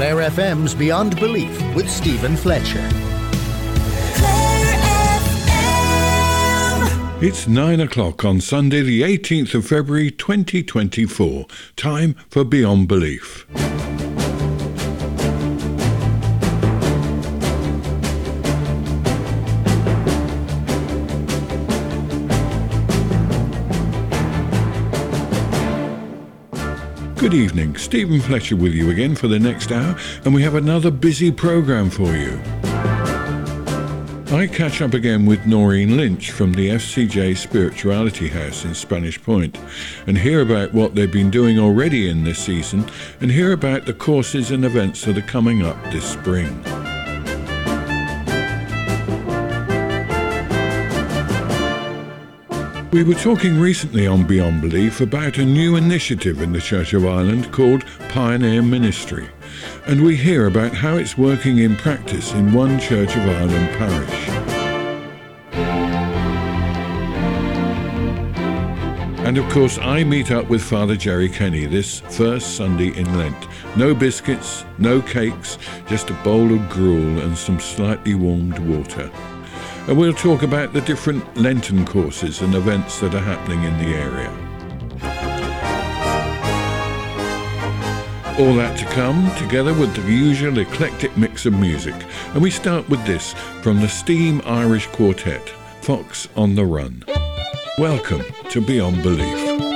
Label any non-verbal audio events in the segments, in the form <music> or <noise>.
Clare FM's Beyond Belief with Stephen Fletcher. It's 9 o'clock on Sunday, the 18th of February 2024. Time for Beyond Belief. Good evening, Stephen Fletcher with you again for the next hour, and we have another busy programme for you. I catch up again with Noirin Lynch from the FCJ Spirituality House in Spanish Point and hear about what they've been doing already in this season and hear about the courses and events that are coming up this spring. We were talking recently on Beyond Belief about a new initiative in the Church of Ireland called Pioneer Ministry, and we hear about how it's working in practice in one Church of Ireland parish. And of course, I meet up with Father Jerry Kenny this first Sunday in Lent. No biscuits, no cakes, just a bowl of gruel and some slightly warmed water and we'll talk about the different Lenten courses and events that are happening in the area. All that to come, together with the usual eclectic mix of music. And we start with this from the Steam Irish Quartet, Fox on the Run. Welcome to Beyond Belief.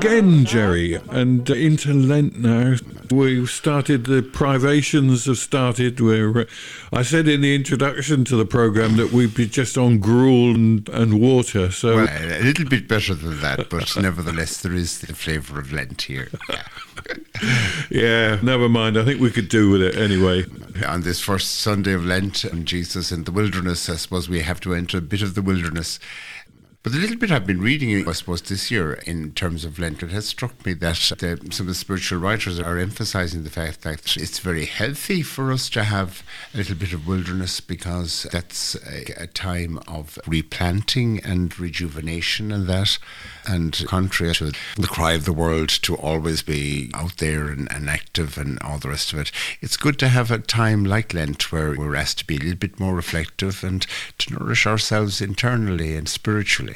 Again, Jerry, and uh, into Lent now. We've started, the privations have started. Where uh, I said in the introduction to the programme that we'd be just on gruel and, and water. So well, a little bit better than that, but <laughs> nevertheless, there is the flavour of Lent here. Yeah. <laughs> yeah, never mind. I think we could do with it anyway. On this first Sunday of Lent and Jesus in the wilderness, I suppose we have to enter a bit of the wilderness but the little bit I've been reading, I suppose, this year in terms of Lent, it has struck me that the, some of the spiritual writers are emphasizing the fact that it's very healthy for us to have a little bit of wilderness because that's a, a time of replanting and rejuvenation and that. And contrary to the cry of the world to always be out there and, and active and all the rest of it, it's good to have a time like Lent where we're asked to be a little bit more reflective and to nourish ourselves internally and spiritually.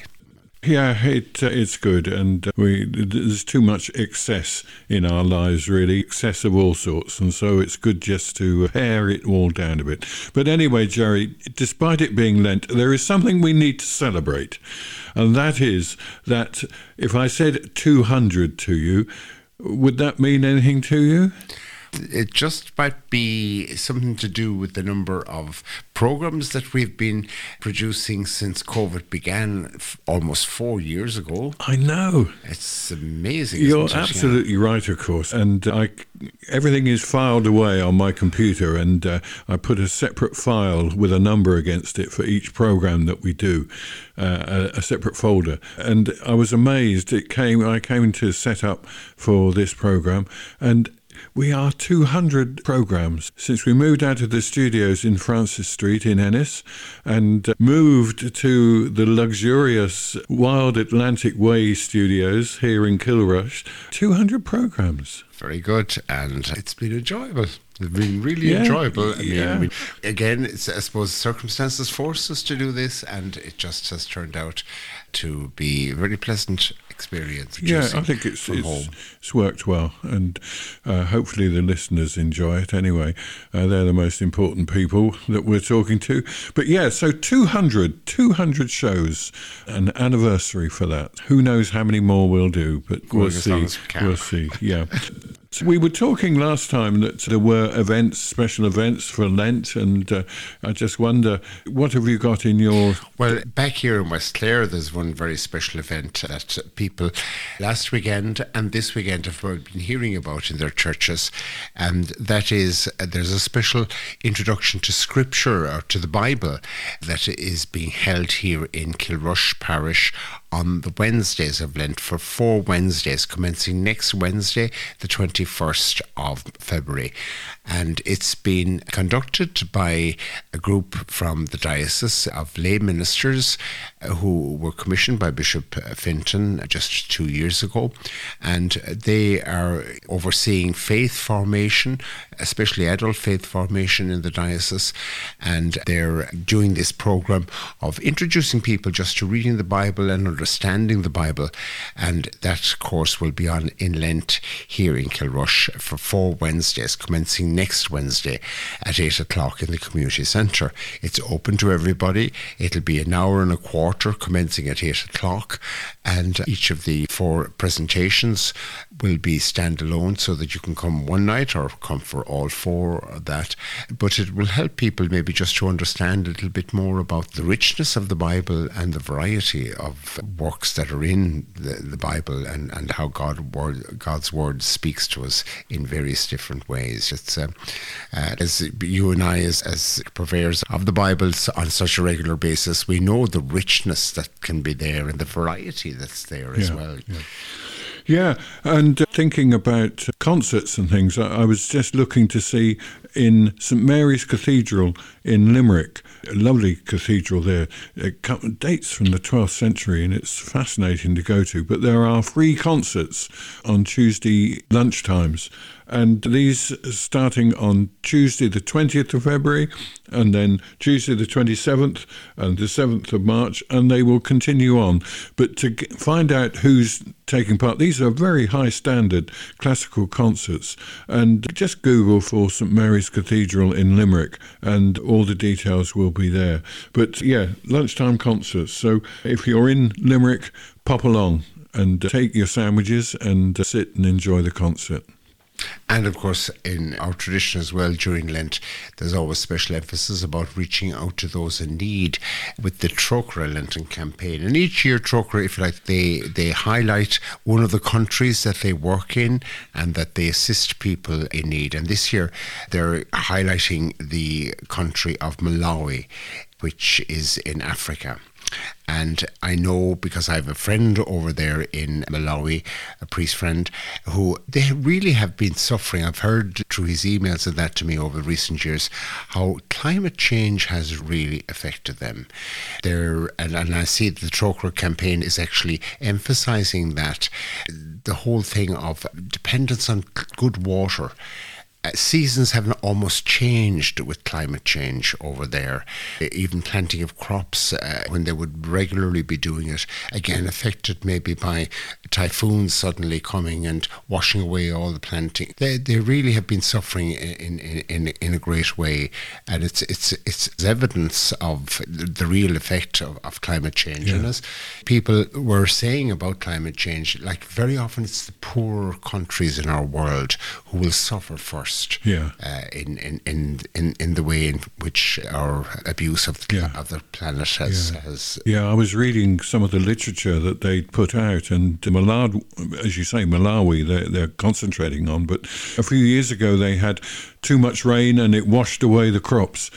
Yeah, it uh, it's good, and uh, we there's too much excess in our lives, really, excess of all sorts, and so it's good just to pare it all down a bit. But anyway, Jerry, despite it being Lent, there is something we need to celebrate, and that is that if I said 200 to you, would that mean anything to you? It just might be something to do with the number of programs that we've been producing since COVID began f- almost four years ago. I know. It's amazing. You're it? absolutely yeah. right, of course. And I, everything is filed away on my computer, and uh, I put a separate file with a number against it for each program that we do, uh, a, a separate folder. And I was amazed. It came. I came to set up for this program, and we are 200 programs since we moved out of the studios in Francis Street in Ennis and moved to the luxurious Wild Atlantic Way studios here in Kilrush. 200 programs. Very good, and it's been enjoyable. It's been really yeah, enjoyable. I mean, yeah. I mean, again, I suppose circumstances forced us to do this, and it just has turned out to be a very pleasant experience. Yeah, I think it's it's, it's, worked well, and uh, hopefully the listeners enjoy it anyway. Uh, they're the most important people that we're talking to. But yeah, so 200, 200 shows, an anniversary for that. Who knows how many more we'll do, but we'll see. We we'll see. Yeah. <laughs> We were talking last time that there were events, special events for Lent, and uh, I just wonder, what have you got in your. Well, back here in West Clare, there's one very special event that people last weekend and this weekend have been hearing about in their churches, and that is uh, there's a special introduction to Scripture or to the Bible that is being held here in Kilrush Parish on the Wednesdays of Lent for four Wednesdays, commencing next Wednesday, the 21st of February. And it's been conducted by a group from the Diocese of lay ministers uh, who were commissioned by Bishop Fintan just two years ago. And they are overseeing faith formation, especially adult faith formation in the diocese. And they're doing this program of introducing people just to reading the Bible and understanding the Bible. And that course will be on in Lent here in Kilrush for four Wednesdays, commencing next Wednesday at 8 o'clock in the community centre. It's open to everybody. It'll be an hour and a quarter commencing at 8 o'clock. And each of the four presentations will be standalone so that you can come one night or come for all four of that. But it will help people maybe just to understand a little bit more about the richness of the Bible and the variety of works that are in the, the Bible and, and how God word, God's word speaks to us in various different ways. It's uh, uh, as you and I, as, as purveyors of the Bible on such a regular basis, we know the richness that can be there and the variety that's there as well. Yeah. Yeah, and uh, thinking about concerts and things, I was just looking to see in St Mary's Cathedral in Limerick, a lovely cathedral there. It dates from the 12th century and it's fascinating to go to. But there are free concerts on Tuesday lunchtimes and these starting on Tuesday, the 20th of February, and then Tuesday, the 27th, and the 7th of March, and they will continue on. But to find out who's taking part, these are very high standard standard classical concerts. And just Google for St Mary's Cathedral in Limerick, and all the details will be there. But yeah, lunchtime concerts. So if you're in Limerick, pop along and uh, take your sandwiches and uh, sit and enjoy the concert. And of course, in our tradition as well, during Lent, there's always special emphasis about reaching out to those in need with the Trócaire Lenten campaign. And each year, Trócaire, if you like, they, they highlight one of the countries that they work in and that they assist people in need. And this year, they're highlighting the country of Malawi, which is in Africa. And I know because I have a friend over there in Malawi, a priest friend, who they really have been suffering. I've heard through his emails and that to me over recent years how climate change has really affected them. There, and, and I see the Trócaire campaign is actually emphasizing that the whole thing of dependence on good water seasons have almost changed with climate change over there. Even planting of crops, uh, when they would regularly be doing it, again affected maybe by typhoons suddenly coming and washing away all the planting. They, they really have been suffering in, in, in, in a great way, and it's it's it's evidence of the real effect of, of climate change. Yeah. And as people were saying about climate change, like very often it's the poor countries in our world who will suffer first first yeah. Uh, in, in, in, in, in the way in which our abuse of the, yeah. of the planet has, yeah. has. Yeah, I was reading some of the literature that they put out, and Malawi, as you say, Malawi, they're, they're concentrating on, but a few years ago they had too much rain and it washed away the crops.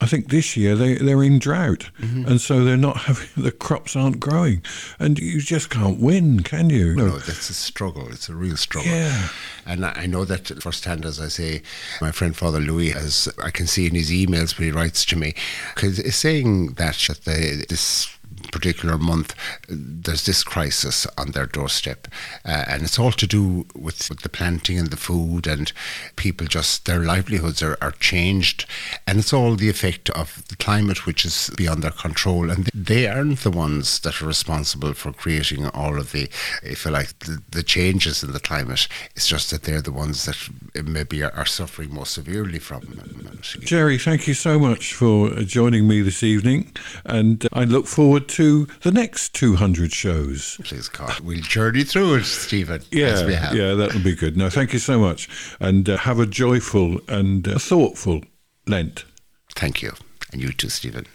I think this year they, they're in drought, mm-hmm. and so they're not having <laughs> the crops aren't growing, and you just can't win, can you? No, that's a struggle. It's a real struggle. Yeah. And I know that firsthand, as I say, my friend Father Louis has. I can see in his emails when he writes to me, because saying that, that the, this particular month, there's this crisis on their doorstep. Uh, and it's all to do with, with, the planting and the food, and people just, their livelihoods are, are changed. And it's all the effect of the climate, which is beyond their control. And they aren't the ones that are responsible for creating all of the, if you like, the, the changes in the climate. It's just that they're the ones that maybe are, are suffering more severely from it. Jerry, thank you so much for joining me this evening. And I look forward to the next 200 shows. Please, God, we'll journey through it, Stephen. Yeah, yeah, that'll be good. No, thank you so much. And uh, have a joyful and uh, thoughtful Lent. Thank you. And you too, Stephen.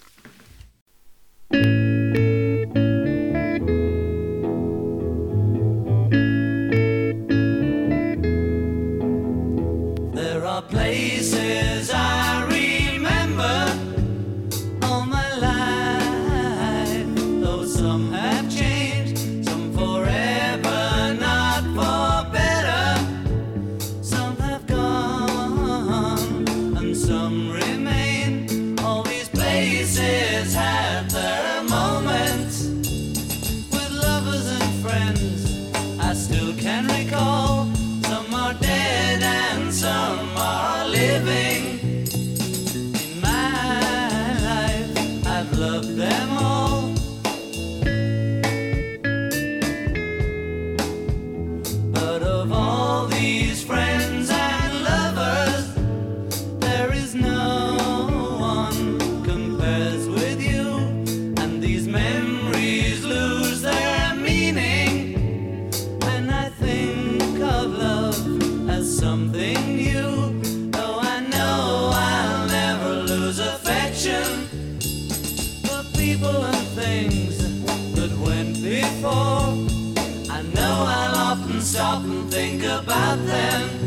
stop and think about them.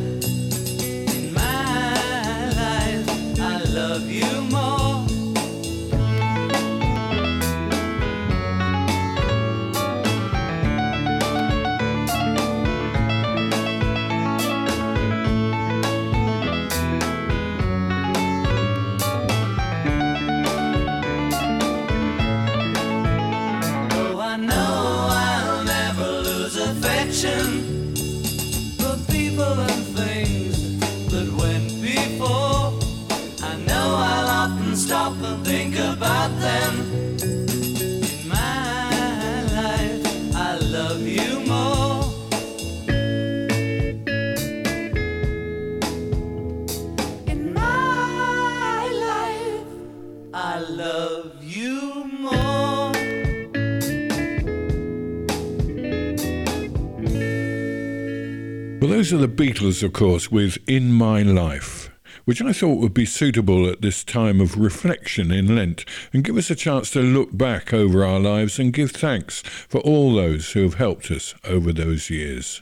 Those are the Beatles, of course, with In My Life, which I thought would be suitable at this time of reflection in Lent and give us a chance to look back over our lives and give thanks for all those who have helped us over those years.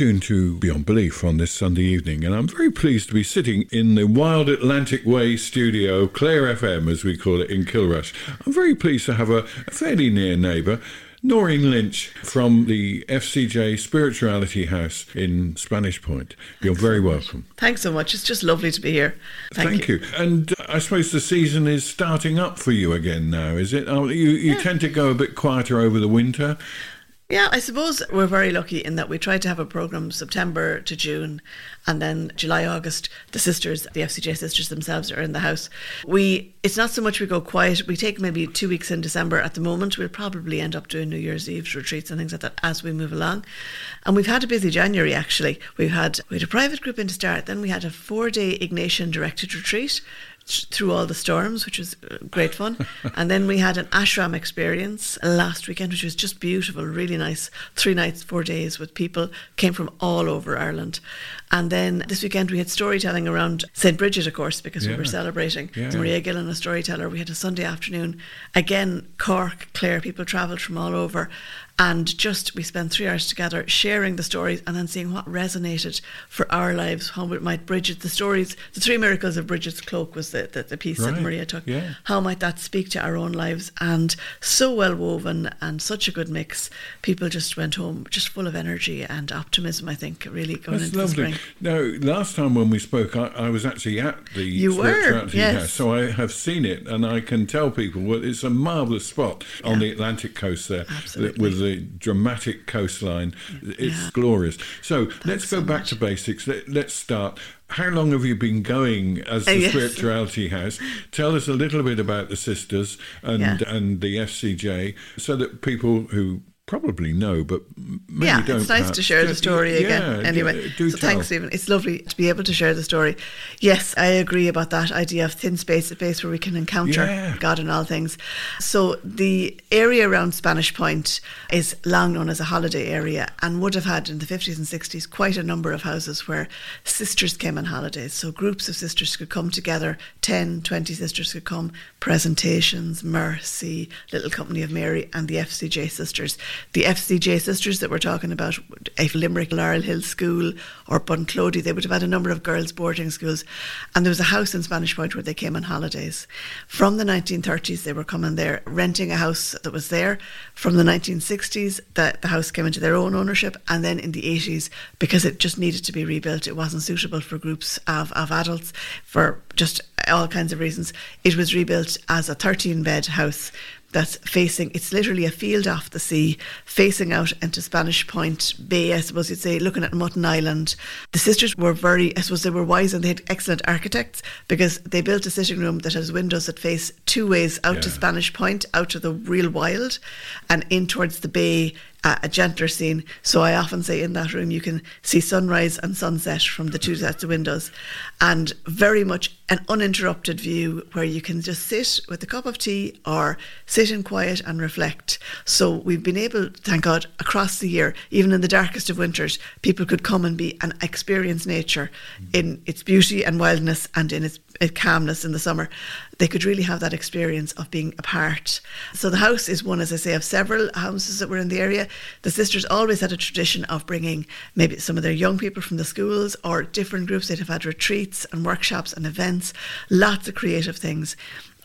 Tuned to Beyond Belief on this Sunday evening, and I'm very pleased to be sitting in the Wild Atlantic Way studio, Clare FM as we call it in Kilrush. I'm very pleased to have a, a fairly near neighbour. Noirin Lynch from the FCJ Spirituality House in Spanish Point. You're Thanks very so welcome. Thanks so much. It's just lovely to be here. Thank, Thank you. you. And uh, I suppose the season is starting up for you again now, is it? Oh, you you yeah. tend to go a bit quieter over the winter. Yeah, I suppose we're very lucky in that we tried to have a program September to June, and then July, August. The sisters, the FCJ sisters themselves, are in the house. We it's not so much we go quiet. We take maybe two weeks in December at the moment. We'll probably end up doing New Year's Eve retreats and things like that as we move along. And we've had a busy January actually. We've had we had a private group in to start. Then we had a four day Ignatian directed retreat through all the storms, which was uh, great fun. <laughs> and then we had an ashram experience last weekend, which was just beautiful, really nice. Three nights, four days with people came from all over Ireland. And then this weekend we had storytelling around St. Bridget, of course, because yeah. we were celebrating yeah. Maria Gillen, a storyteller. We had a Sunday afternoon. Again, Cork, Clare, people travelled from all over and just we spent three hours together sharing the stories and then seeing what resonated for our lives how it might Bridget the stories the three miracles of Bridget's cloak was the, the, the piece right. that Maria took yeah. how might that speak to our own lives and so well woven and such a good mix people just went home just full of energy and optimism I think really going That's into lovely. the spring no last time when we spoke I, I was actually at the you were yes. House, so I have seen it and I can tell people well, it's a marvellous spot yeah. on the Atlantic coast there Absolutely. with the dramatic coastline. It's yeah. glorious. So Thanks let's go so back much. to basics. Let, let's start. How long have you been going as the oh, yes. Spirituality House? Tell us a little bit about the sisters and yeah. and the FCJ, so that people who probably no, but maybe yeah, don't. it's nice perhaps. to share the story yeah, again. Yeah, anyway, do so tell. thanks, Stephen. It's lovely to be able to share the story. Yes, I agree about that idea of thin space, a space where we can encounter yeah. God and all things. So the area around Spanish Point is long known as a holiday area and would have had in the 50s and 60s quite a number of houses where sisters came on holidays. So groups of sisters could come together, 10, 20 sisters could come, presentations, Mercy, Little Company of Mary, and the FCJ sisters. The FCJ sisters that we're talking about, if Limerick Laurel Hill School or Bunclody, they would have had a number of girls' boarding schools. And there was a house in Spanish Point where they came on holidays. From the 1930s, they were coming there, renting a house that was there. From the 1960s, the, the house came into their own ownership. And then in the 80s, because it just needed to be rebuilt, it wasn't suitable for groups of, of adults for just all kinds of reasons. It was rebuilt as a 13 bed house that's facing it's literally a field off the sea facing out into Spanish Point Bay I suppose you'd say looking at Mutton Island the sisters were very I suppose they were wise and they had excellent architects because they built a sitting room that has windows that face two ways out yeah. to Spanish Point out to the real wild and in towards the bay a, gentler scene. So I often say in that room you can see sunrise and sunset from the two sets of windows, and very much an uninterrupted view where you can just sit with a cup of tea or sit in quiet and reflect. So we've been able, thank God, across the year, even in the darkest of winters, people could come and be and experience nature in its beauty and wildness and in its calmness in the summer they could really have that experience of being apart. So the house is one, as I say, of several houses that were in the area. The sisters always had a tradition of bringing maybe some of their young people from the schools or different groups. They'd have had retreats and workshops and events, lots of creative things.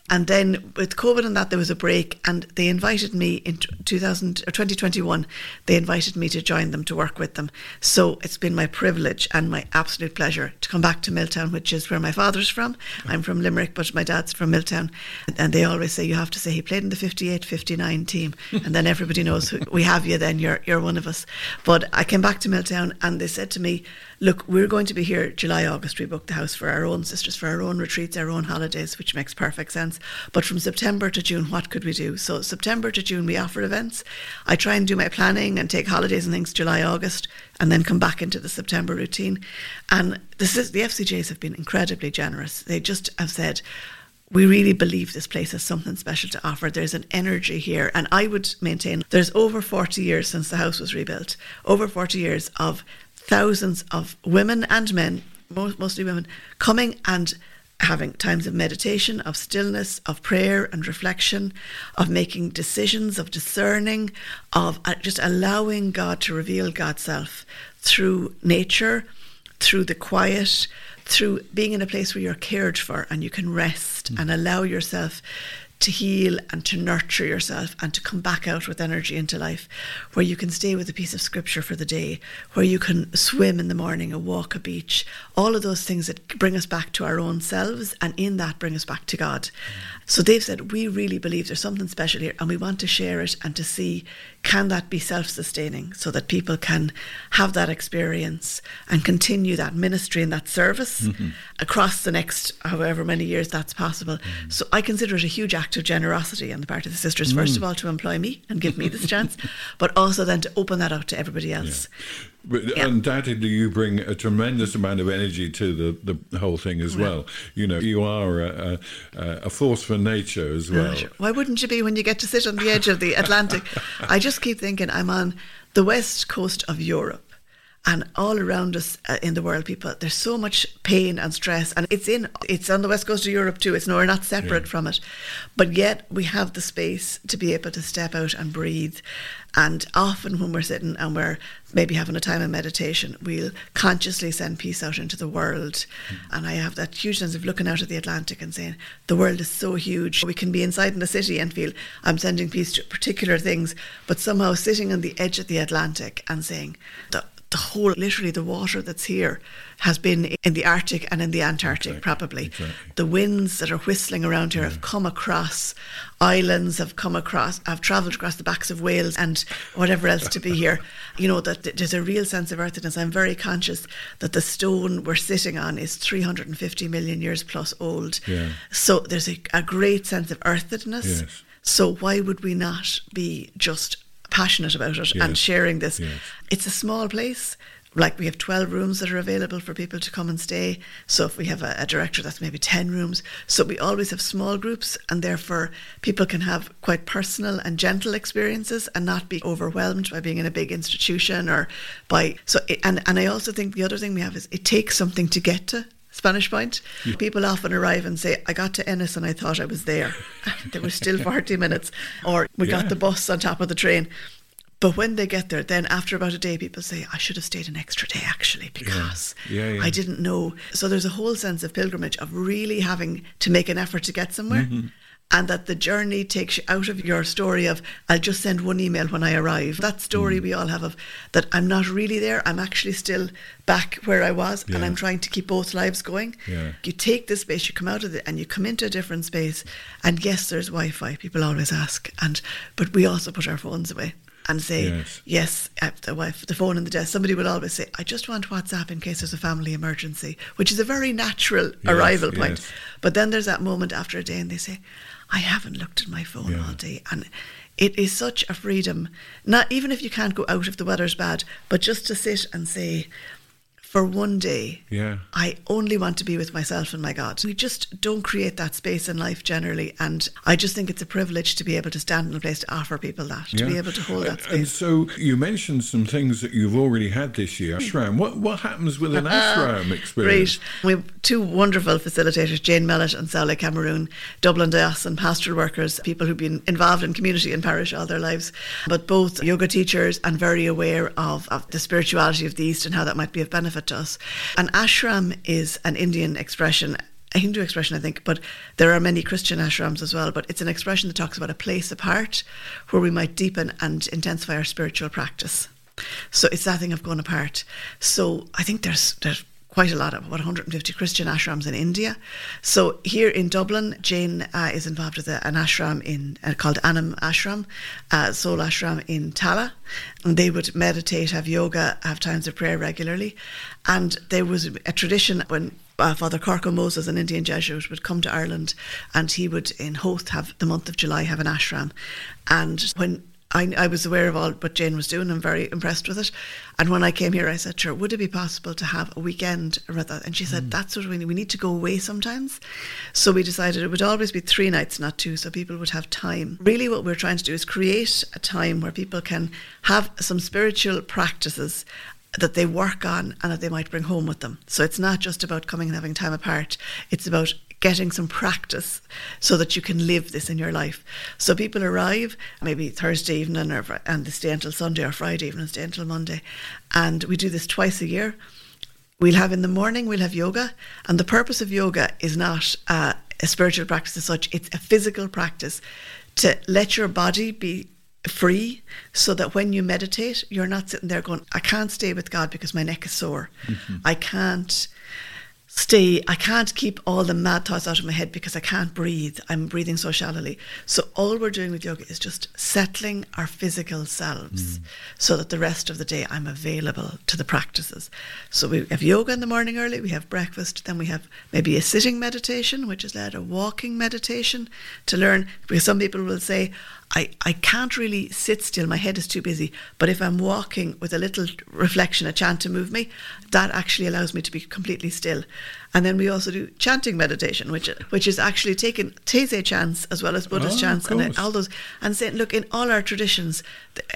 And then with COVID and that, there was a break, and they invited me in 2000 or uh, 2021. They invited me to join them to work with them. So it's been my privilege and my absolute pleasure to come back to Milltown, which is where my father's from. I'm from Limerick, but my dad's from Milltown. And they always say you have to say he played in the 58 59 team, <laughs> and then everybody knows who, we have you, then you're, you're one of us. But I came back to Milltown, and they said to me, look, we're going to be here July, August. We booked the house for our own sisters, for our own retreats, our own holidays, which makes perfect sense. But from September to June, what could we do? So September to June, we offer events. I try and do my planning and take holidays and things July, August, and then come back into the September routine. And this is, the FCJs have been incredibly generous. They just have said, we really believe this place has something special to offer. There's an energy here. And I would maintain there's over 40 years since the house was rebuilt, over 40 years of thousands of women and men, mostly women, coming and having times of meditation, of stillness, of prayer and reflection, of making decisions, of discerning, of uh, just allowing God to reveal God's self through nature, through the quiet, through being in a place where you're cared for and you can rest mm. and allow yourself to heal and to nurture yourself and to come back out with energy into life, where you can stay with a piece of scripture for the day, where you can swim in the morning or walk a beach, all of those things that bring us back to our own selves and in that bring us back to God. Mm. So they've said, we really believe there's something special here and we want to share it and to see can that be self sustaining so that people can have that experience and continue that ministry and that service mm-hmm. across the next however many years that's possible. Mm. So I consider it a huge act of generosity on the part of the sisters, mm. first of all, to employ me and give me this chance, <laughs> but also then to open that out to everybody else. Yeah. But yeah. undoubtedly, you bring a tremendous amount of energy to the, the whole thing as well. You know, you are a, a, a force for nature as well. Why wouldn't you be when you get to sit on the edge of the Atlantic? <laughs> I just keep thinking I'm on the west coast of Europe and all around us uh, in the world people there's so much pain and stress. And it's in it's on the west coast of Europe too. It's no we're not separate yeah. from it. But yet we have the space to be able to step out and breathe. And often when we're sitting and we're maybe having a time of meditation we'll consciously send peace out into the world. Mm. and I have that huge sense of looking out at the Atlantic and saying the world is so huge. We can be inside in the city and feel I'm sending peace to particular things. But somehow sitting on the edge of the Atlantic and saying the the whole, literally, the water that's here has been in the Arctic and in the Antarctic, exactly, probably. Exactly. The winds that are whistling around here yeah. have come across islands, have come across, have travelled across the backs of whales and whatever else to be here. <laughs> You know, that there's a real sense of earthiness. I'm very conscious that the stone we're sitting on is 350 million years plus old. Yeah. So there's a, a, great sense of earthiness. Yes. So why would we not be just passionate about it yes. and sharing this. Yes. It's a small place. Like we have 12 rooms that are available for people to come and stay. So if we have a, a director, that's maybe 10 rooms. So we always have small groups, and therefore people can have quite personal and gentle experiences and not be overwhelmed by being in a big institution or by. So, it, and, and I also think the other thing we have is it takes something to get to Spanish Point. Yeah. People often arrive and say, I got to Ennis and I thought I was there. <laughs> there were still <laughs> 40 minutes. Or we yeah. got the bus on top of the train. But when they get there, then after about a day, people say, I should have stayed an extra day actually because yeah. Yeah, I didn't know. So there's a whole sense of pilgrimage, of really having to make an effort to get somewhere. Mm-hmm and that the journey takes you out of your story of I'll just send one email when I arrive. That story mm. we all have of that I'm not really there. I'm actually still back where I was, yeah. and I'm trying to keep both lives going. Yeah. You take this space, you come out of it, and you come into a different space. And yes, there's Wi-Fi. People always ask, and but we also put our phones away and say yes, yes uh, the wife, the phone and the desk. Somebody will always say, "I just want WhatsApp in case there's a family emergency," which is a very natural yes, arrival point. Yes. But then there's that moment after a day, and they say, I haven't looked at my phone yeah. all day. And it is such a freedom, not even if you can't go out if the weather's bad, but just to sit and say, for one day, yeah. I only want to be with myself and my God. We just don't create that space in life generally. And I just think it's a privilege to be able to stand in a place to offer people that, yeah. to be able to hold that space. And so you mentioned some things that you've already had this year. Ashram. What, what happens with an uh, ashram experience? Great. We have two wonderful facilitators, Jane Mellett and Sally Cameroon, Dublin Diocesan pastoral workers, people who've been involved in community and parish all their lives, but both yoga teachers and very aware of, of the spirituality of the East and how that might be of benefit to us. An ashram is an Indian expression a Hindu expression, I think, but there are many Christian ashrams as well. But it's an expression that talks about a place apart where we might deepen and intensify our spiritual practice. So it's that thing of going apart. So I think there's there's quite a lot of about 150 Christian ashrams in India. So here in Dublin, Jane uh, is involved with a, an ashram in uh, called Anam Ashram, uh, Soul Ashram in Tallaght, and they would meditate, have yoga, have times of prayer regularly, and there was a tradition when. Uh, Father Korko Moses, an Indian Jesuit, would come to Ireland and he would, in Howth, have the month of July, have an ashram. And when I, I, was aware of all what Jane was doing. I'm very impressed with it. And when I came here, I said, "Sure, would it be possible to have a weekend?" Rather, and she said, mm. "That's what we need. We need to go away sometimes." So we decided it would always be three nights, not two, so people would have time. Really, what we're trying to do is create a time where people can have some spiritual practices that they work on and that they might bring home with them. So it's not just about coming and having time apart. It's about getting some practice so that you can live this in your life. So people arrive maybe Thursday evening or, and they stay until Sunday or Friday evening, stay until Monday. And we do this twice a year. We'll have in the morning, we'll have yoga. And the purpose of yoga is not uh, a spiritual practice as such, it's a physical practice to let your body be free so that when you meditate, you're not sitting there going, I can't stay with God because my neck is sore. Mm-hmm. I can't stay, I can't keep all the mad thoughts out of my head because I can't breathe. I'm breathing so shallowly. So, all we're doing with yoga is just settling our physical selves mm. so that the rest of the day I'm available to the practices. So, we have yoga in the morning early, we have breakfast, then we have maybe a sitting meditation, which is led a walking meditation to learn. Because some people will say, I, I can't really sit still, my head is too busy. But if I'm walking with a little reflection, a chant to move me, that actually allows me to be completely still. And then we also do chanting meditation, which which is actually taking Taizé chants as well as Buddhist oh, chants and all those, and saying, look, in all our traditions,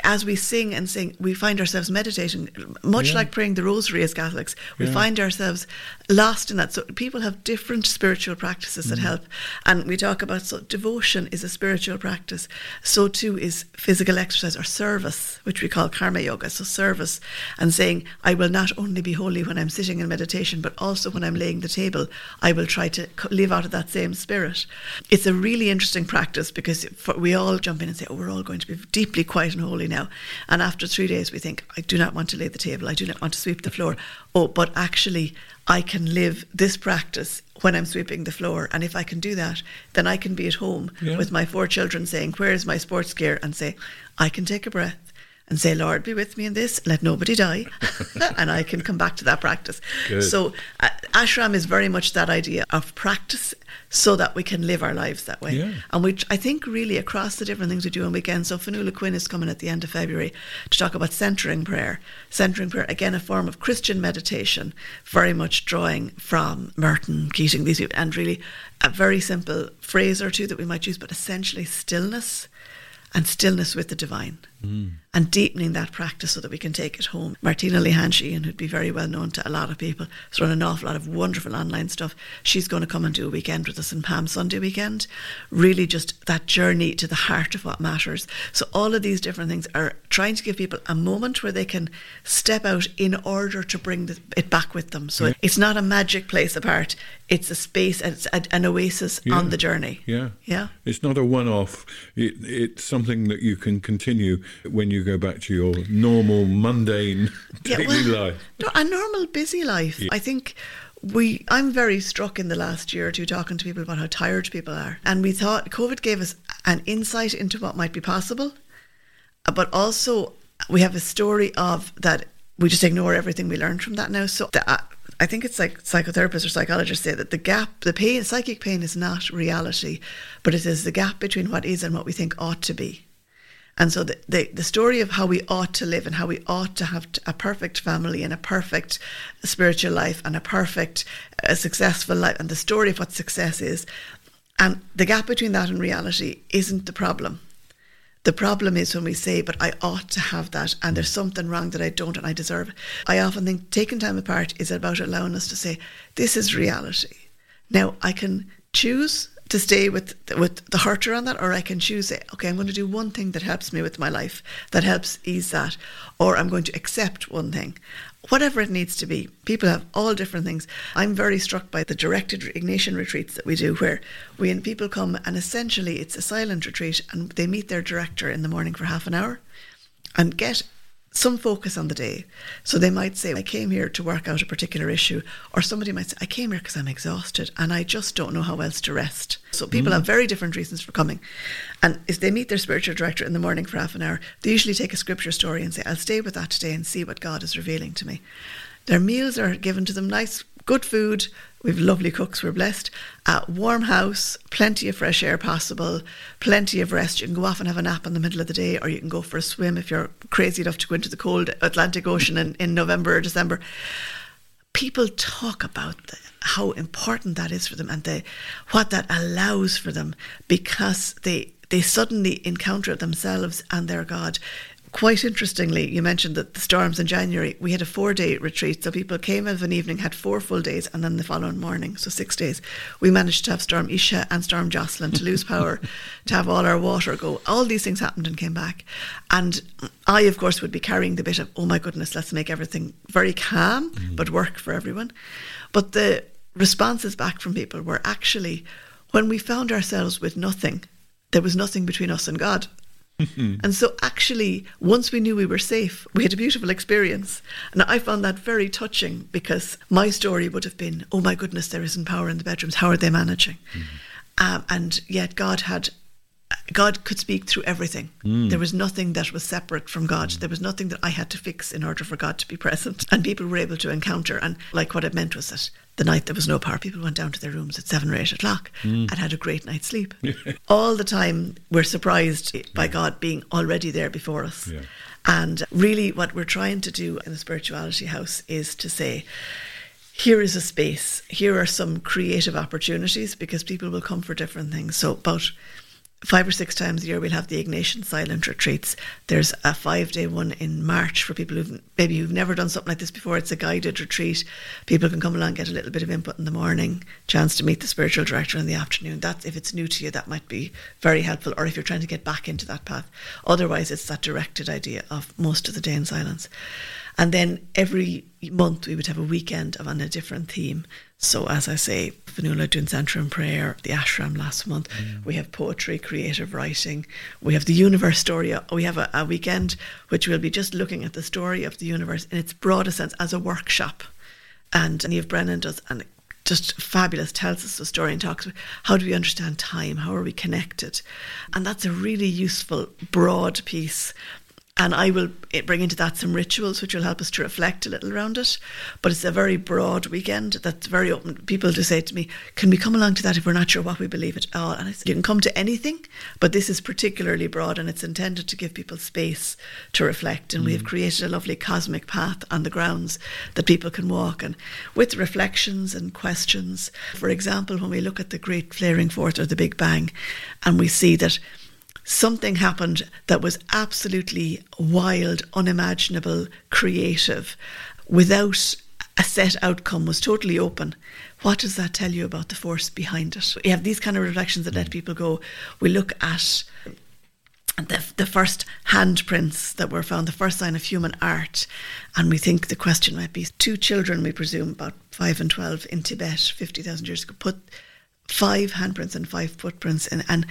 as we sing and sing, we find ourselves meditating, much yeah. like praying the Rosary as Catholics. We yeah. find ourselves lost in that. So people have different spiritual practices that mm. help, and we talk about so devotion is a spiritual practice. So too is physical exercise or service, which we call karma yoga. So service and saying, I will not only be holy when I'm sitting in meditation, but also when I'm laying the table, I will try to live out of that same spirit. It's a really interesting practice because we all jump in and say, oh, we're all going to be deeply quiet and holy now. And after three days, we think, I do not want to lay the table, I do not want to sweep the floor. Oh, but actually, I can live this practice when I'm sweeping the floor. And if I can do that, then I can be at home yeah. with my four children saying, Where is my sports gear? And say, I can take a breath and say, Lord, be with me in this, let nobody die. <laughs> and I can come back to that practice. Good. So, uh, ashram is very much that idea of practice so that we can live our lives that way. Yeah. And which I think, really across the different things we do on weekends. So, Fionnuala Quinn is coming at the end of February to talk about centering prayer. Centering prayer, again, a form of Christian meditation, very much drawing from Merton, Keating, these people, and really a very simple phrase or two that we might use, but essentially stillness and stillness with the divine. Mm. And deepening that practice so that we can take it home. Martina Lehane Sheehan, who'd be very well known to a lot of people, has run an awful lot of wonderful online stuff. She's going to come and do a weekend with us in Palm Sunday weekend. Really, just that journey to the heart of what matters. So, all of these different things are trying to give people a moment where they can step out in order to bring the, it back with them. So, yeah. it's not a magic place apart, it's a space, it's a, an oasis yeah. on the journey. Yeah. Yeah. It's not a one off, it, it's something that you can continue when you go back to your normal, mundane <laughs> daily yeah, well, life? No, a normal, busy life. Yeah. I think we I'm very struck in the last year or two talking to people about how tired people are. And we thought COVID gave us an insight into what might be possible. But also we have a story of that we just ignore everything we learned from that now. So the, uh, I think it's like psychotherapists or psychologists say that the gap, the pain, psychic pain is not reality, but it is the gap between what is and what we think ought to be. And so the, the, the, story of how we ought to live and how we ought to have a perfect family and a perfect spiritual life and a perfect uh, successful life and the story of what success is. And the gap between that and reality isn't the problem. The problem is when we say, but I ought to have that, and there's something wrong that I don't and I deserve it. I often think taking time apart is about allowing us to say, this is reality. Now I can choose to stay with with the hurter on that, or I can choose it. Okay, I'm going to do one thing that helps me with my life, that helps ease that, or I'm going to accept one thing, whatever it needs to be. People have all different things. I'm very struck by the directed Ignatian retreats that we do, where and people come and essentially it's a silent retreat, and they meet their director in the morning for half an hour, and get some focus on the day. So they might say, I came here to work out a particular issue, or somebody might say, I came here because I'm exhausted and I just don't know how else to rest. So people mm. have very different reasons for coming. And if they meet their spiritual director in the morning for half an hour, they usually take a scripture story and say, I'll stay with that today and see what God is revealing to me. Their meals are given to them nice, good food, We've lovely cooks, we're blessed. A warm house, plenty of fresh air possible, plenty of rest. You can go off and have a nap in the middle of the day, or you can go for a swim if you're crazy enough to go into the cold Atlantic Ocean in, in November or December. People talk about the, how important that is for them and the, what that allows for them because they they suddenly encounter themselves and their God quite interestingly, you mentioned that the storms in January, we had a four day retreat. So people came of an evening, had four full days, and then the following morning, so six days, we managed to have Storm Isha and Storm Jocelyn to lose power, <laughs> to have all our water go. All these things happened and came back. And I, of course, would be carrying the bit of, oh my goodness, let's make everything very calm, mm-hmm. but work for everyone. But the responses back from people were actually, when we found ourselves with nothing, there was nothing between us and God. <laughs> and so, actually, once we knew we were safe, we had a beautiful experience. And I found that very touching because my story would have been, oh my goodness, there isn't power in the bedrooms. How are they managing? Mm-hmm. Um, and yet, God had God could speak through everything. Mm. There was nothing that was separate from God. There was nothing that I had to fix in order for God to be <laughs> present. And people were able to encounter. And like what it meant was that the night there was no power, people went down to their rooms at seven or eight o'clock mm. and had a great night's sleep. <laughs> All the time, we're surprised by God being already there before us. Yeah. And really, what we're trying to do in the Spirituality House is to say, here is a space. Here are some creative opportunities because people will come for different things. So, about five or six times a year we'll have the Ignatian silent retreats. There's a five day one in March for people who've maybe who've never done something like this before. It's a guided retreat. People can come along, get a little bit of input in the morning, chance to meet the spiritual director in the afternoon. That's if it's new to you, that might be very helpful, or if you're trying to get back into that path. Otherwise it's that directed idea of most of the day in silence. And then every month we would have a weekend of on a different theme. So as I say, Fionnuala doing Centering Prayer, the ashram last month. Mm. We have poetry, creative writing. We have the universe story. We have a, a weekend which will be just looking at the story of the universe in its broadest sense as a workshop. And Niamh Brennan does and just fabulous, tells us the story and talks about how do we understand time, how are we connected. And that's a really useful, broad piece and I will bring into that some rituals which will help us to reflect a little around it. But it's a very broad weekend that's very open. People to say to me, Can we come along to that if we're not sure what we believe at all? And I said, You can come to anything, but this is particularly broad and it's intended to give people space to reflect. And mm. we have mm. created a lovely cosmic path on the grounds that people can walk and with reflections and questions. For example, when we look at the great flaring forth or the Big Bang, and we see that something happened that was absolutely wild, unimaginable, creative, without a set outcome, was totally open. What does that tell you about the force behind it? We have these kind of reflections that let mm. people go. We look at the, the first handprints that were found, the first sign of human art. And we think the question might be two children, we presume, about five and 12 in Tibet 50,000 years ago, put five handprints and five footprints in. And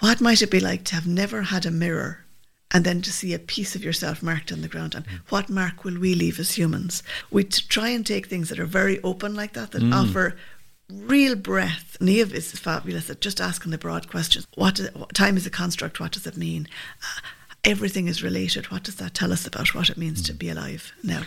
what might it be like to have never had a mirror and then to see a piece of yourself marked on the ground? And mm. what mark will we leave as humans? We try and take things that are very open like that, that mm. offer real breath. Niamh is fabulous at just asking the broad questions. What, what time is a construct? What does it mean? Uh, everything is related. What does that tell us about what it means mm. to be alive now?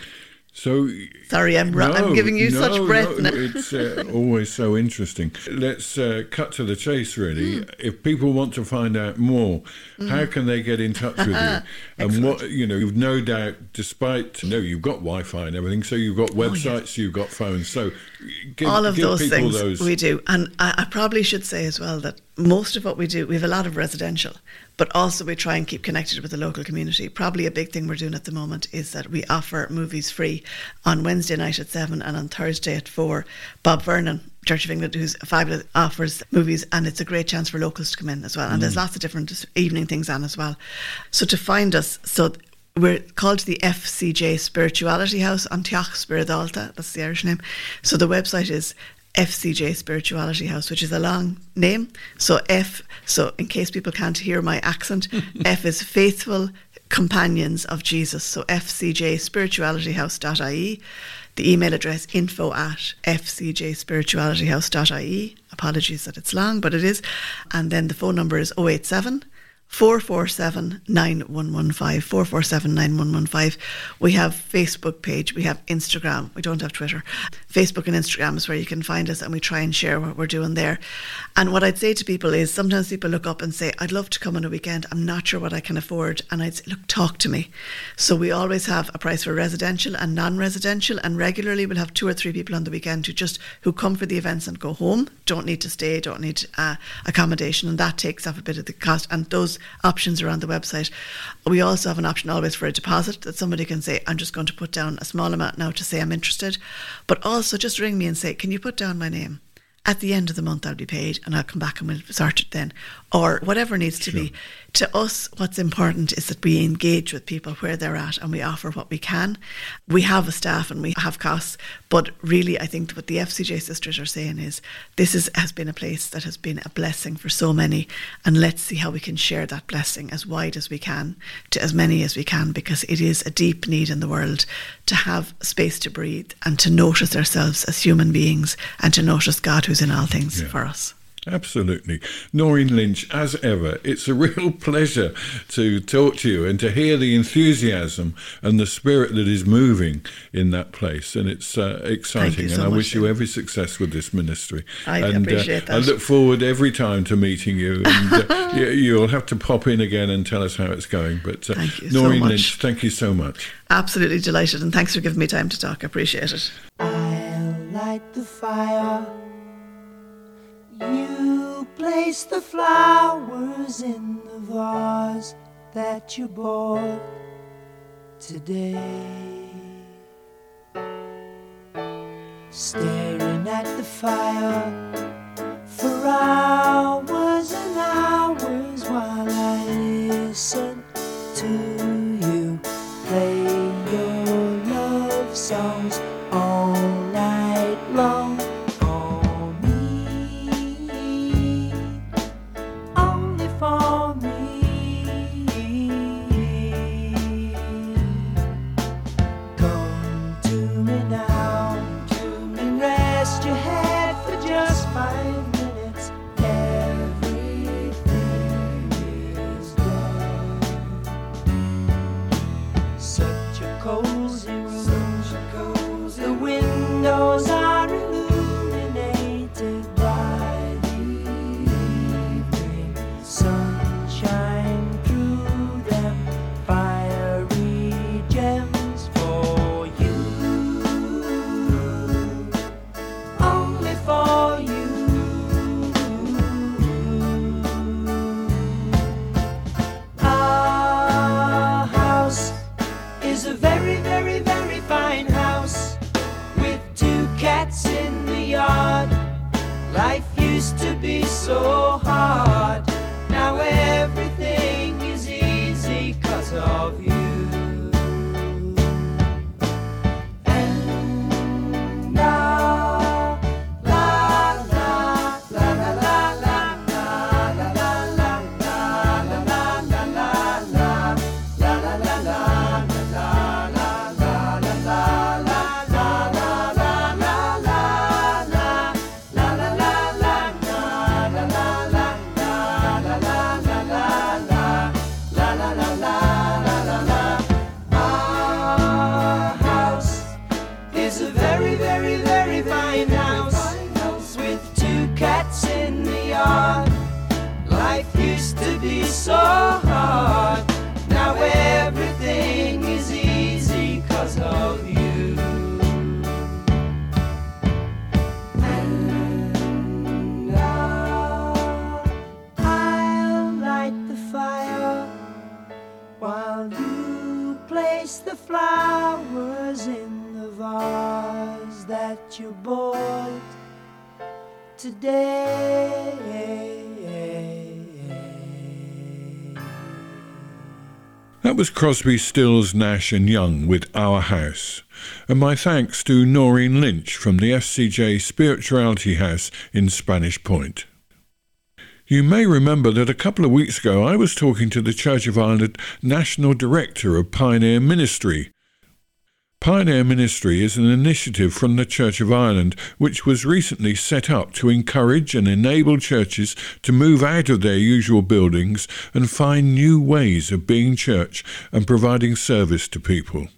So sorry, I'm no, I'm giving you no, such breath. No, it's uh, always so interesting. Let's uh, cut to the chase. Really, mm. if people want to find out more, mm. how can they get in touch with you? <laughs> and what you know, you've no doubt, despite no, you've got Wi-Fi and everything, so you've got websites, oh, yes. you've got phones. So give, all of those things those. we do, and I, I probably should say as well that most of what we do, we have a lot of residential, but also we try and keep connected with the local community. Probably a big thing we're doing at the moment is that we offer movies free on Wednesday night at seven and on Thursday at four. Bob Vernon, Church of England, who's fabulous, offers movies, and it's a great chance for locals to come in as well. And mm. there's lots of different evening things on as well. So to find us, so we're called the FCJ Spirituality House on Teach Spiridalta, that's the Irish name. So the website is FCJ Spirituality House, which is a long name. So F, so in case people can't hear my accent, <laughs> F is faithful, Companions of Jesus. So FCJ Spirituality fcjspiritualityhouse.ie. The email address info at FCJ Spirituality fcjspiritualityhouse.ie. Apologies that it's long, but it is. And then the phone number is 087 447 9115. 447 9115. We have Facebook page, we have Instagram, we don't have Twitter. Facebook and Instagram is where you can find us and we try and share what we're doing there. And what I'd say to people is sometimes people look up and say, I'd love to come on a weekend, I'm not sure what I can afford. And I'd say, look, talk to me. So we always have a price for residential and non residential, and regularly we'll have two or three people on the weekend who just who come for the events and go home, don't need to stay, don't need uh, accommodation, and that takes off a bit of the cost. And those options are on the website. We also have an option always for a deposit that somebody can say, I'm just going to put down a small amount now to say I'm interested. But also just ring me and say, Can you put down my name? At the end of the month, I'll be paid and I'll come back and we'll sort it then, or whatever needs to Sure. be. To us, what's important is that we engage with people where they're at and we offer what we can. We have a staff and we have costs, but really, I think what the FCJ sisters are saying is this is, has been a place that has been a blessing for so many, and let's see how we can share that blessing as wide as we can to as many as we can because it is a deep need in the world to have space to breathe and to notice ourselves as human beings and to notice God who's in all things Yeah. for us. Absolutely. Noirin Lynch, as ever, it's a <laughs> real pleasure to talk to you and to hear the enthusiasm and the spirit that is moving in that place. And it's uh, exciting. so and I much, wish you every success with this ministry. I and, appreciate I that. look forward every time to meeting you. And uh, <laughs> you, you'll have to pop in again and tell us how it's going. But uh, Thank you so much. Lynch, thank you so much. Absolutely delighted, and thanks for giving me time to talk. I appreciate it. I'll light the fire. You place the flowers in the vase that you bought today. Staring at the fire for hours today. That was Crosby, Stills, Nash and Young with Our House. And my thanks to Noirin Lynch from the FCJ Spirituality House in Spanish Point. You may remember that a couple of weeks ago I was talking to the Church of Ireland National Director of Pioneer Ministry. Pioneer Ministry is an initiative from the Church of Ireland which was recently set up to encourage and enable churches to move out of their usual buildings and find new ways of being church and providing service to people.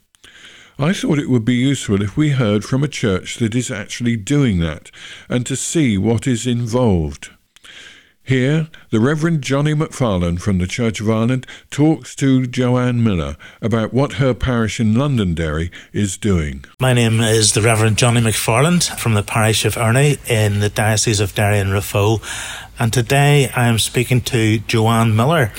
I thought it would be useful if we heard from a church that is actually doing that and to see what is involved. Here, the Reverend Johnny McFarland from the Church of Ireland talks to Joanne Miller about what her parish in Londonderry is doing. My name is the Reverend Johnny McFarland from the parish of Erney in the Diocese of Derry and Raphoe, and today I am speaking to Joanne Miller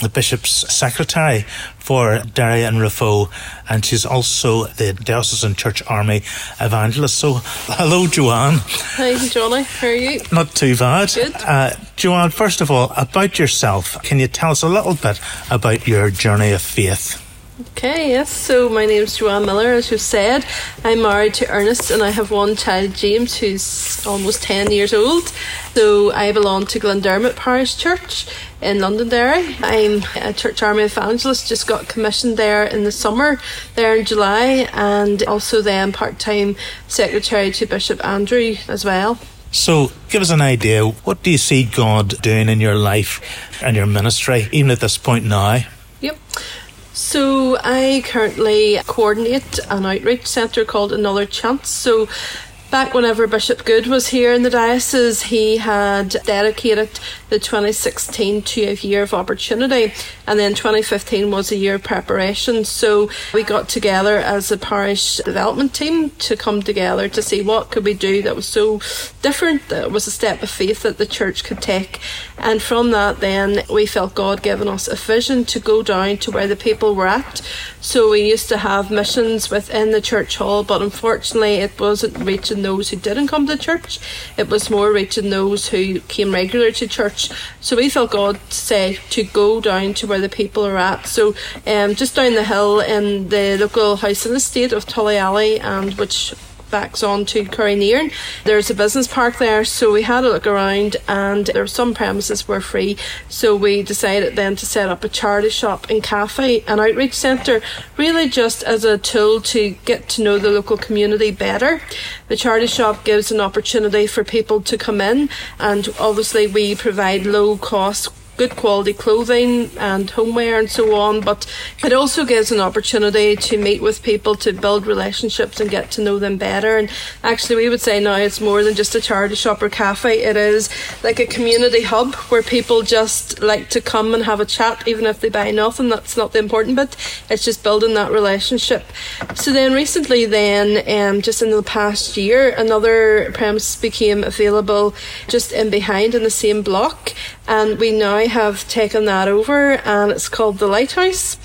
the Bishop's Secretary for Derry and Raphoe, and she's also the Diocesan Church Army Evangelist. So, hello, Joanne. Hi, Johnny. How are you? Not too bad. Good. Uh, Joanne, first of all, about yourself, can you tell us a little bit about your journey of faith? Okay, yes. So my name is Joanne Miller, as you said. I'm married to Ernest and I have one child, James, who's almost 10 years old. So I belong to Glendermott Parish Church in Londonderry. I'm a church army evangelist, just got commissioned there in the summer, there in July, and also then part time secretary to Bishop Andrew as well. So, give us an idea. What do you see God doing in your life and your ministry, even at this point now? Yep. So I currently coordinate an outreach centre called Another Chance. So Back whenever Bishop Good was here in the diocese, he had dedicated the 2016 to a year of opportunity, and then 2015 was a year of preparation. So we got together as a parish development team to come together to see what could we do that was so different, that was a step of faith that the church could take. And from that, then we felt God given us a vision to go down to where the people were at. So we used to have missions within the church hall, but unfortunately, it wasn't reaching those who didn't come to church. It was more reaching those who came regular to church. So we felt God say to go down to where the people are at. So um, just down the hill in the local house in the state of Tullyally, and which backs on to Currynierin. There's a business park there, so we had a look around and there were some premises were free. So we decided then to set up a charity shop and cafe and outreach centre, really just as a tool to get to know the local community better. The charity shop gives an opportunity for people to come in and obviously we provide low cost good quality clothing and homeware and so on. But it also gives an opportunity to meet with people, to build relationships and get to know them better. And actually, we would say now it's more than just a charity shop or cafe. It is like a community hub where people just like to come and have a chat, even if they buy nothing. That's not the important bit. It's just building that relationship. So then recently, then um, just in the past year, another premise became available just in behind in the same block, and we now have taken that over and it's called the Lighthouse.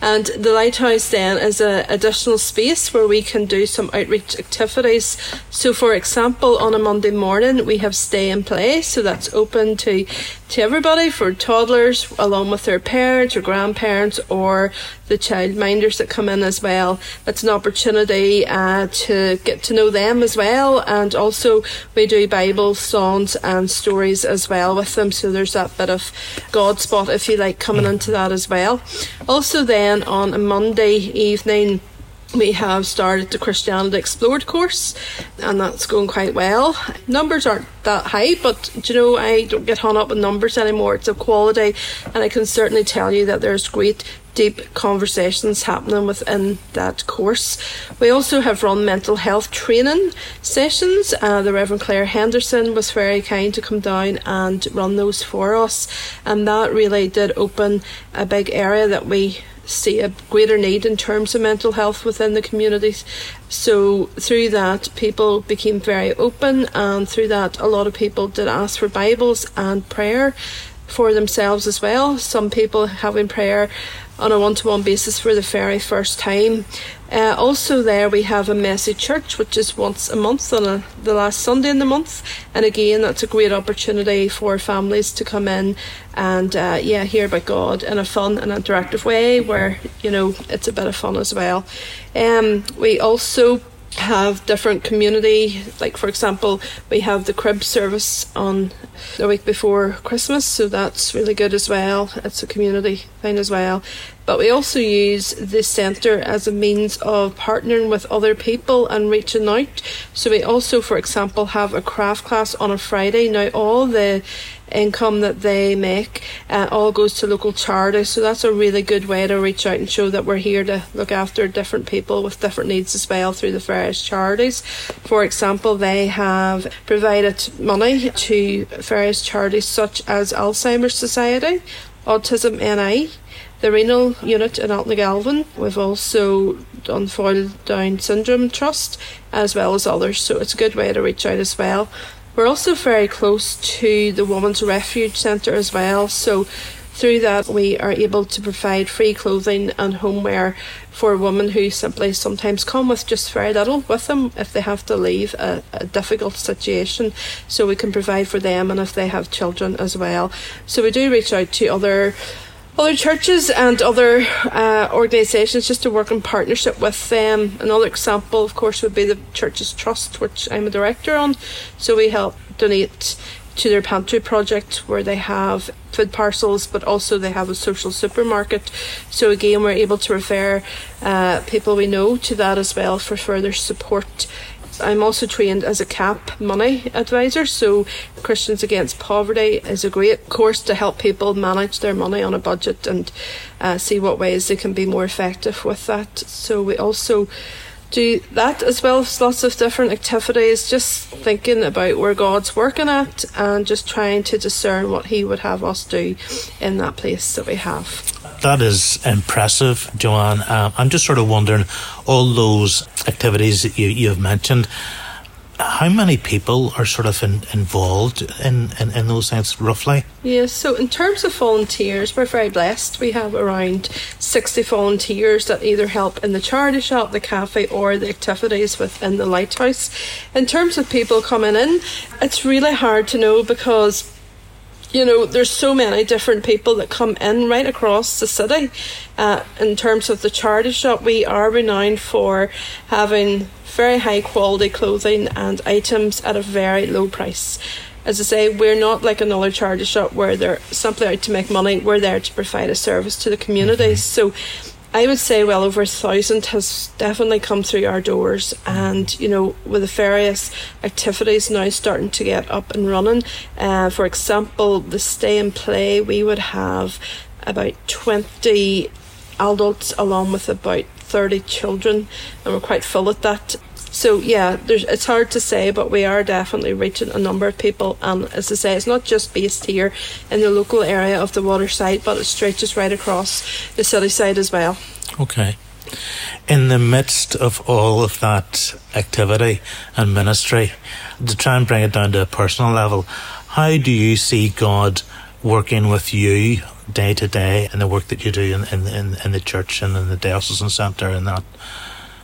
And the Lighthouse then is an additional space where we can do some outreach activities. So, for example, on a Monday morning, we have Stay and Play, so that's open to, to everybody for toddlers along with their parents or grandparents or the childminders that come in as well. It's an opportunity uh, to get to know them as well, and also we do Bible songs and stories as well with them. So there's that bit of God spot, if you like, coming into that as well. Also, then on a Monday evening we have started the Christianity Explored course, and that's going quite well. Numbers aren't that high, but you know, I don't get hung up with numbers anymore. It's a quality, and I can certainly tell you that there's great deep conversations happening within that course. We also have run mental health training sessions. Uh, the Reverend Claire Henderson was very kind to come down and run those for us, and that really did open a big area that we see a greater need in terms of mental health within the communities. So through that, people became very open, and through that, a lot of people did ask for Bibles and prayer for themselves as well. Some people having prayer on a one to one basis for the very first time. Uh, also, there we have a messy church, which is once a month on a, the last Sunday in the month. And again, that's a great opportunity for families to come in and, uh, yeah, hear about God in a fun and interactive way where, you know, it's a bit of fun as well. Um, we also have different community like for example we have the crib service on the week before christmas so that's really good as well. It's a community thing as well. But we also use the centre as a means of partnering with other people and reaching out. So we also for example have a craft class on a friday. Now all the income that they make uh, all goes to local charities. So that's a really good way to reach out and show that we're here to look after different people with different needs as well through the various charities. For example, they have provided money to various charities such as Alzheimer's Society, Autism NI, the renal unit in Altnagalvin. We've also done Foyle Down Syndrome Trust as well as others, so it's a good way to reach out as well. We're also very close to the Women's Refuge Centre as well, so through that we are able to provide free clothing and homeware for women who simply sometimes come with just very little with them if they have to leave a, a, difficult situation. So we can provide for them and if they have children as well. So we do reach out to other other churches and other uh, organisations just to work in partnership with them. Another example, of course, would be the Churches Trust, which I'm a director on. So we help donate to their pantry project where they have food parcels, but also they have a social supermarket. So again, we're able to refer uh, people we know to that as well for further support I'm also trained as a CAP money advisor, so Christians Against Poverty is a great course to help people manage their money on a budget and uh, see what ways they can be more effective with that. So we also do that as well as lots of different activities, just thinking about where God's working at and just trying to discern what He would have us do in that place that we have. That is impressive, Joanne. Um, I'm just sort of wondering all those activities that you, you have mentioned how many people are sort of in, involved in, in, in those things roughly? Yes, so in terms of volunteers, we're very blessed. We have around 60 volunteers that either help in the charity shop, the cafe, or the activities within the lighthouse. In terms of people coming in, it's really hard to know because you know, there's so many different people that come in right across the city. Uh, in terms of the charity shop, we are renowned for having very high quality clothing and items at a very low price. As I say, we're not like another charity shop where they're simply out to make money. We're there to provide a service to the community. Mm-hmm. So I would say well over a thousand has definitely come through our doors, and you know, with the various activities now starting to get up and running. Uh, for example, the stay and play, we would have about 20 adults along with about 30 children, and we're quite full at that. So yeah, it's hard to say, but we are definitely reaching a number of people. And as I say, it's not just based here in the local area of the waterside, but it stretches right across the city side as well. Okay. In the midst of all of that activity and ministry, to try and bring it down to a personal level, how do you see God working with you day to day in the work that you do in, in, in, the church and in the diocesan centre and that?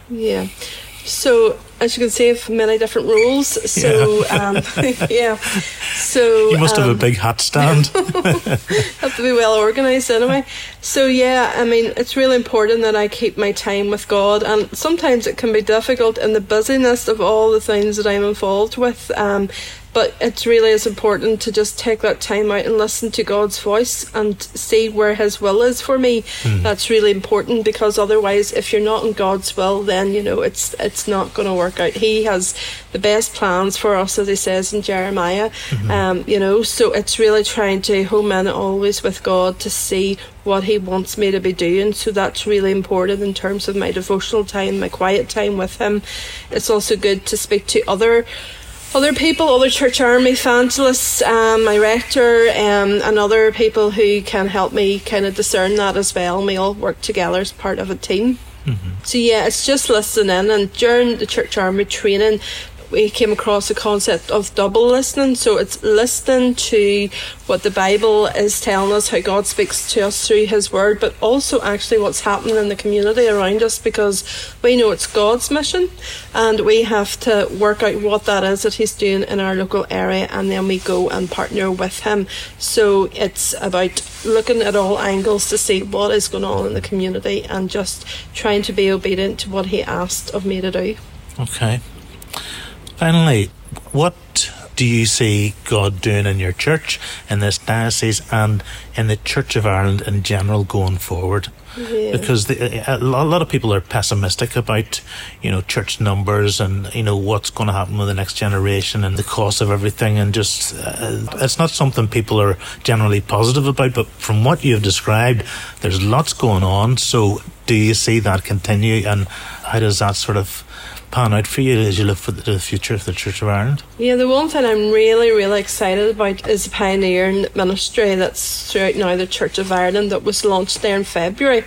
Yeah. So as you can see, I've many different roles. So yeah, um, <laughs> yeah. So you must um, have a um, big hat stand. <laughs> have to be well organised anyway. So yeah, I mean, it's really important that I keep my time with God, and sometimes it can be difficult in the busyness of all the things that I'm involved with. Um, but it's really is important to just take that time out and listen to God's voice and see where His will is for me. Mm. That's really important because otherwise, if you're not in God's will, then you know it's it's not going to work out. He has the best plans for us, as He says in Jeremiah. Mm-hmm. Um, you know, so it's really trying to home in always with God to see what He wants me to be doing. So that's really important in terms of my devotional time, my quiet time with Him. It's also good to speak to other other people, other church army evangelists, um, my rector, um, and other people who can help me kind of discern that as well. And we all work together as part of a team. Mm-hmm. So yeah, it's just listening. And during the church army training, we came across the concept of double listening. So it's listening to what the Bible is telling us, how God speaks to us through His Word, but also actually what's happening in the community around us because we know it's God's mission and we have to work out what that is that He's doing in our local area and then we go and partner with Him. So it's about looking at all angles to see what is going on in the community and just trying to be obedient to what He asked of me to do. Okay. Finally, what do you see God doing in your church, in this diocese, and in the Church of Ireland in general going forward? Yeah. Because the, a lot of people are pessimistic about, you know, church numbers and you know what's going to happen with the next generation and the cost of everything, and just uh, it's not something people are generally positive about. But from what you've described, there's lots going on. So, do you see that continue, and how does that sort of pan out for you as you look for the, future of the Church of Ireland? Yeah, the one thing I'm really, really excited about is the pioneering ministry that's throughout now the Church of Ireland that was launched there in February.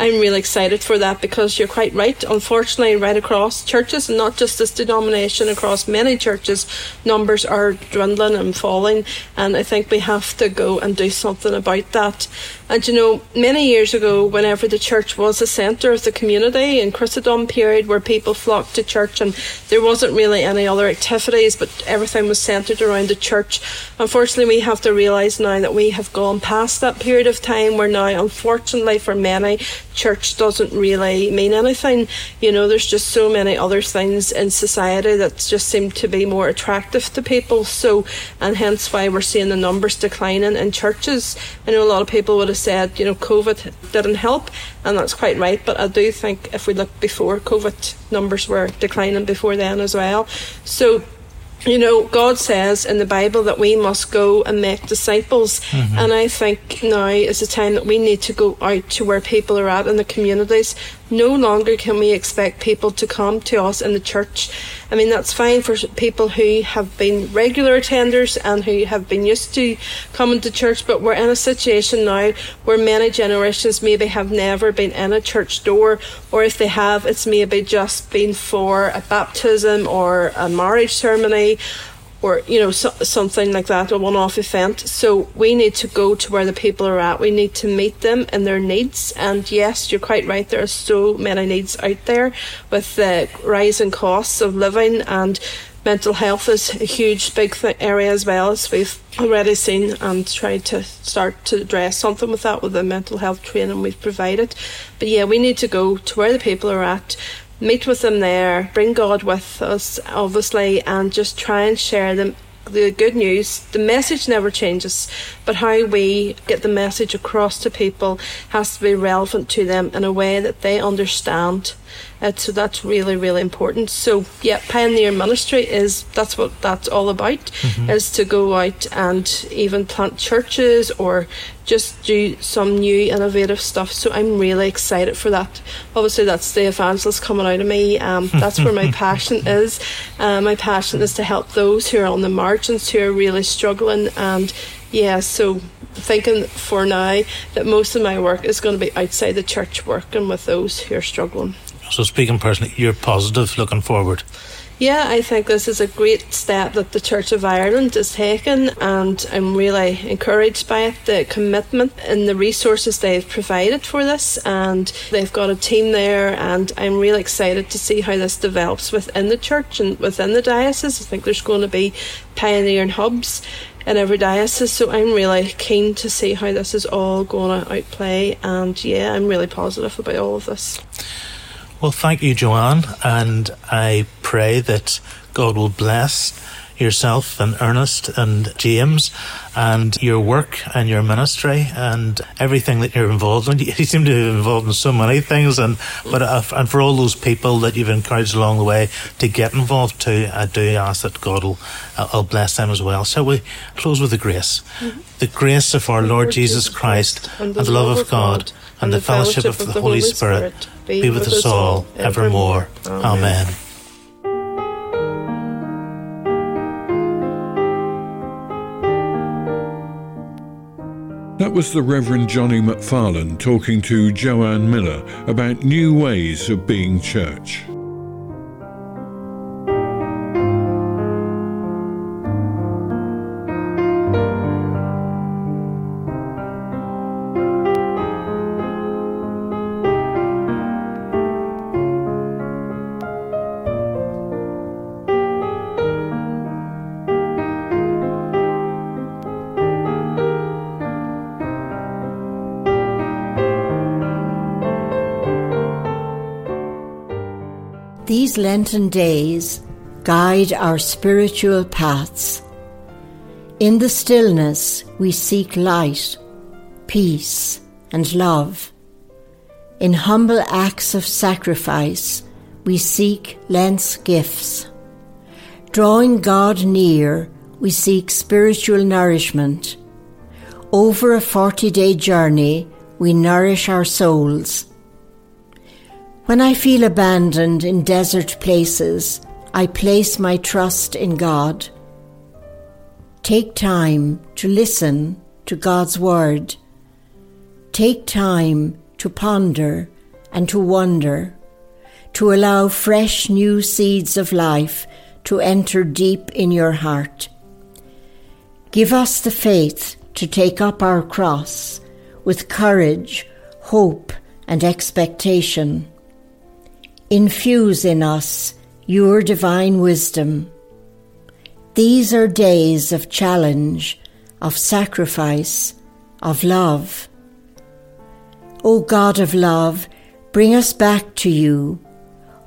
I'm really excited for that because you're quite right. Unfortunately, right across churches, and not just this denomination, across many churches, numbers are dwindling and falling. And I think we have to go and do something about that. And you know, many years ago, whenever the church was the centre of the community in Christendom period where people flocked to church and there wasn't really any other activities, but everything was centred around the church. Unfortunately, we have to realise now that we have gone past that period of time where now, unfortunately, for many, church doesn't really mean anything. You know, there's just so many other things in society that just seem to be more attractive to people. So, and hence why we're seeing the numbers declining in churches. I know a lot of people would have said, you know, COVID didn't help, and that's quite right. But I do think if we look before COVID, numbers were declining before then as well. So, you know, God says in the Bible that we must go and make disciples. Mm-hmm. And I think now is the time that we need to go out to where people are at in the communities. No longer can we expect people to come to us in the church. I mean, that's fine for people who have been regular attenders and who have been used to coming to church, but we're in a situation now where many generations maybe have never been in a church door, or if they have, it's maybe just been for a baptism or a marriage ceremony or you know so, something like that a one-off event. So we need to go to where the people are at. We need to meet them and their needs. And yes you're quite right there are so many needs out there with the rising costs of living and mental health is a huge big th- area as well as we've already seen and tried to start to address something with that with the mental health training we've provided. But yeah we need to go to where the people are at meet with them there, bring God with us, obviously, and just try and share them the good news. The message never changes, but how we get the message across to people has to be relevant to them in a way that they understand. Uh, so that's really, really important. So yeah, pioneer ministry is that's what that's all about. Is to go out and even plant churches or just do some new innovative stuff. So I'm really excited for that. Obviously, that's the evangelist coming out of me. Um, <laughs> that's where my passion is. Uh, my passion is to help those who are on the margins who are really struggling. And yeah, so thinking for now that most of my work is going to be outside the church, working with those who are struggling. So, speaking personally, you're positive looking forward. Yeah, I think this is a great step that the Church of Ireland is taking, and I'm really encouraged by it. The commitment and the resources they've provided for this, and they've got a team there, and I'm really excited to see how this develops within the church and within the diocese. I think there's going to be pioneering hubs in every diocese, so I'm really keen to see how this is all going to outplay, and yeah, I'm really positive about all of this. Well, thank you, Joanne, and I pray that God will bless yourself and Ernest and James and your work and your ministry and everything that you're involved in. <laughs> You seem to be involved in so many things, and but uh, and for all those people that you've encouraged along the way to get involved too, I do ask that God will uh, will bless them as well. So we close with the grace, the grace of our Lord Jesus Christ and the love of God and the fellowship of the Holy Spirit be with us all evermore. Amen. That was the Reverend Johnny McFarland talking to Joanne Miller about new ways of being church. These Lenten days, guide our spiritual paths. In the stillness, we seek light, peace, and love. In humble acts of sacrifice, we seek Lent's gifts. Drawing God near, we seek spiritual nourishment. Over a 40 day journey, we nourish our souls. When I feel abandoned in desert places, I place my trust in God. Take time to listen to God's Word. Take time to ponder and to wonder, to allow fresh new seeds of life to enter deep in your heart. Give us the faith to take up our cross with courage, hope, and expectation. Infuse in us your divine wisdom. These are days of challenge, of sacrifice, of love. O God of love, bring us back to you.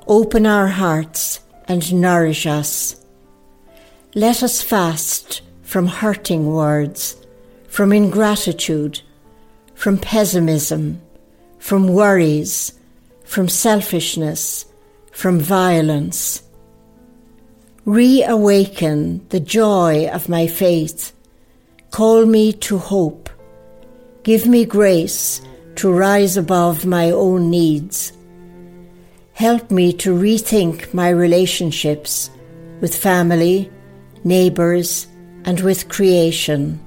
Open our hearts and nourish us. Let us fast from hurting words, from ingratitude, from pessimism, from worries, from selfishness, from violence. Reawaken the joy of my faith. Call me to hope. Give me grace to rise above my own needs. Help me to rethink my relationships with family, neighbours, and with creation.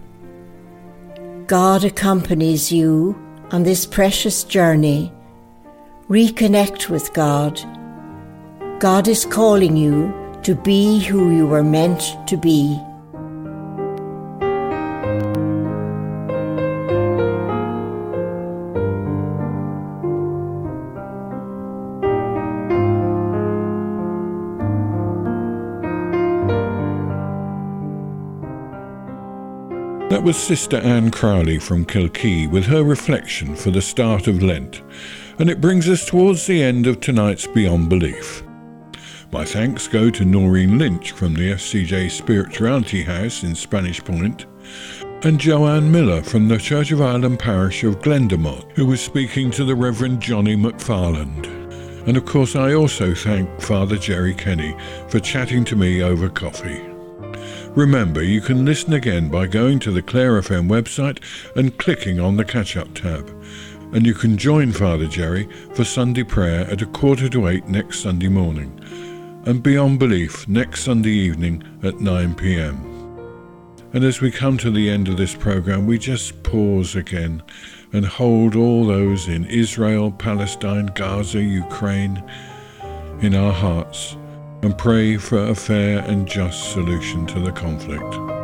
God accompanies you on this precious journey. Reconnect with God God is calling you to be who you were meant to be. That was Sister Anne Crowley from Kilkee with her reflection for the start of Lent, and it brings us towards the end of tonight's Beyond Belief. My thanks go to Noirin Lynch from the FCJ Spirituality House in Spanish Point and Joanne Miller from the Church of Ireland parish of Glendermott, who was speaking to the Reverend Johnny McFarland. And of course, I also thank Father Jerry Kenny for chatting to me over coffee. Remember, you can listen again by going to the Clare FM website and clicking on the catch up tab. And you can join Father Jerry for Sunday prayer at a quarter to eight next Sunday morning and Beyond Belief next Sunday evening at 9 pm. And as we come to the end of this program, we just pause again and hold all those in Israel, Palestine, Gaza, Ukraine in our hearts and pray for a fair and just solution to the conflict.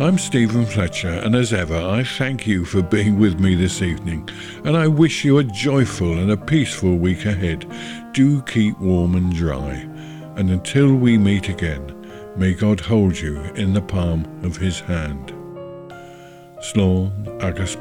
I'm Stephen Fletcher, and as ever, I thank you for being with me this evening, and I wish you a joyful and a peaceful week ahead. Do keep warm and dry, and until we meet again, may God hold you in the palm of his hand. Slán agus.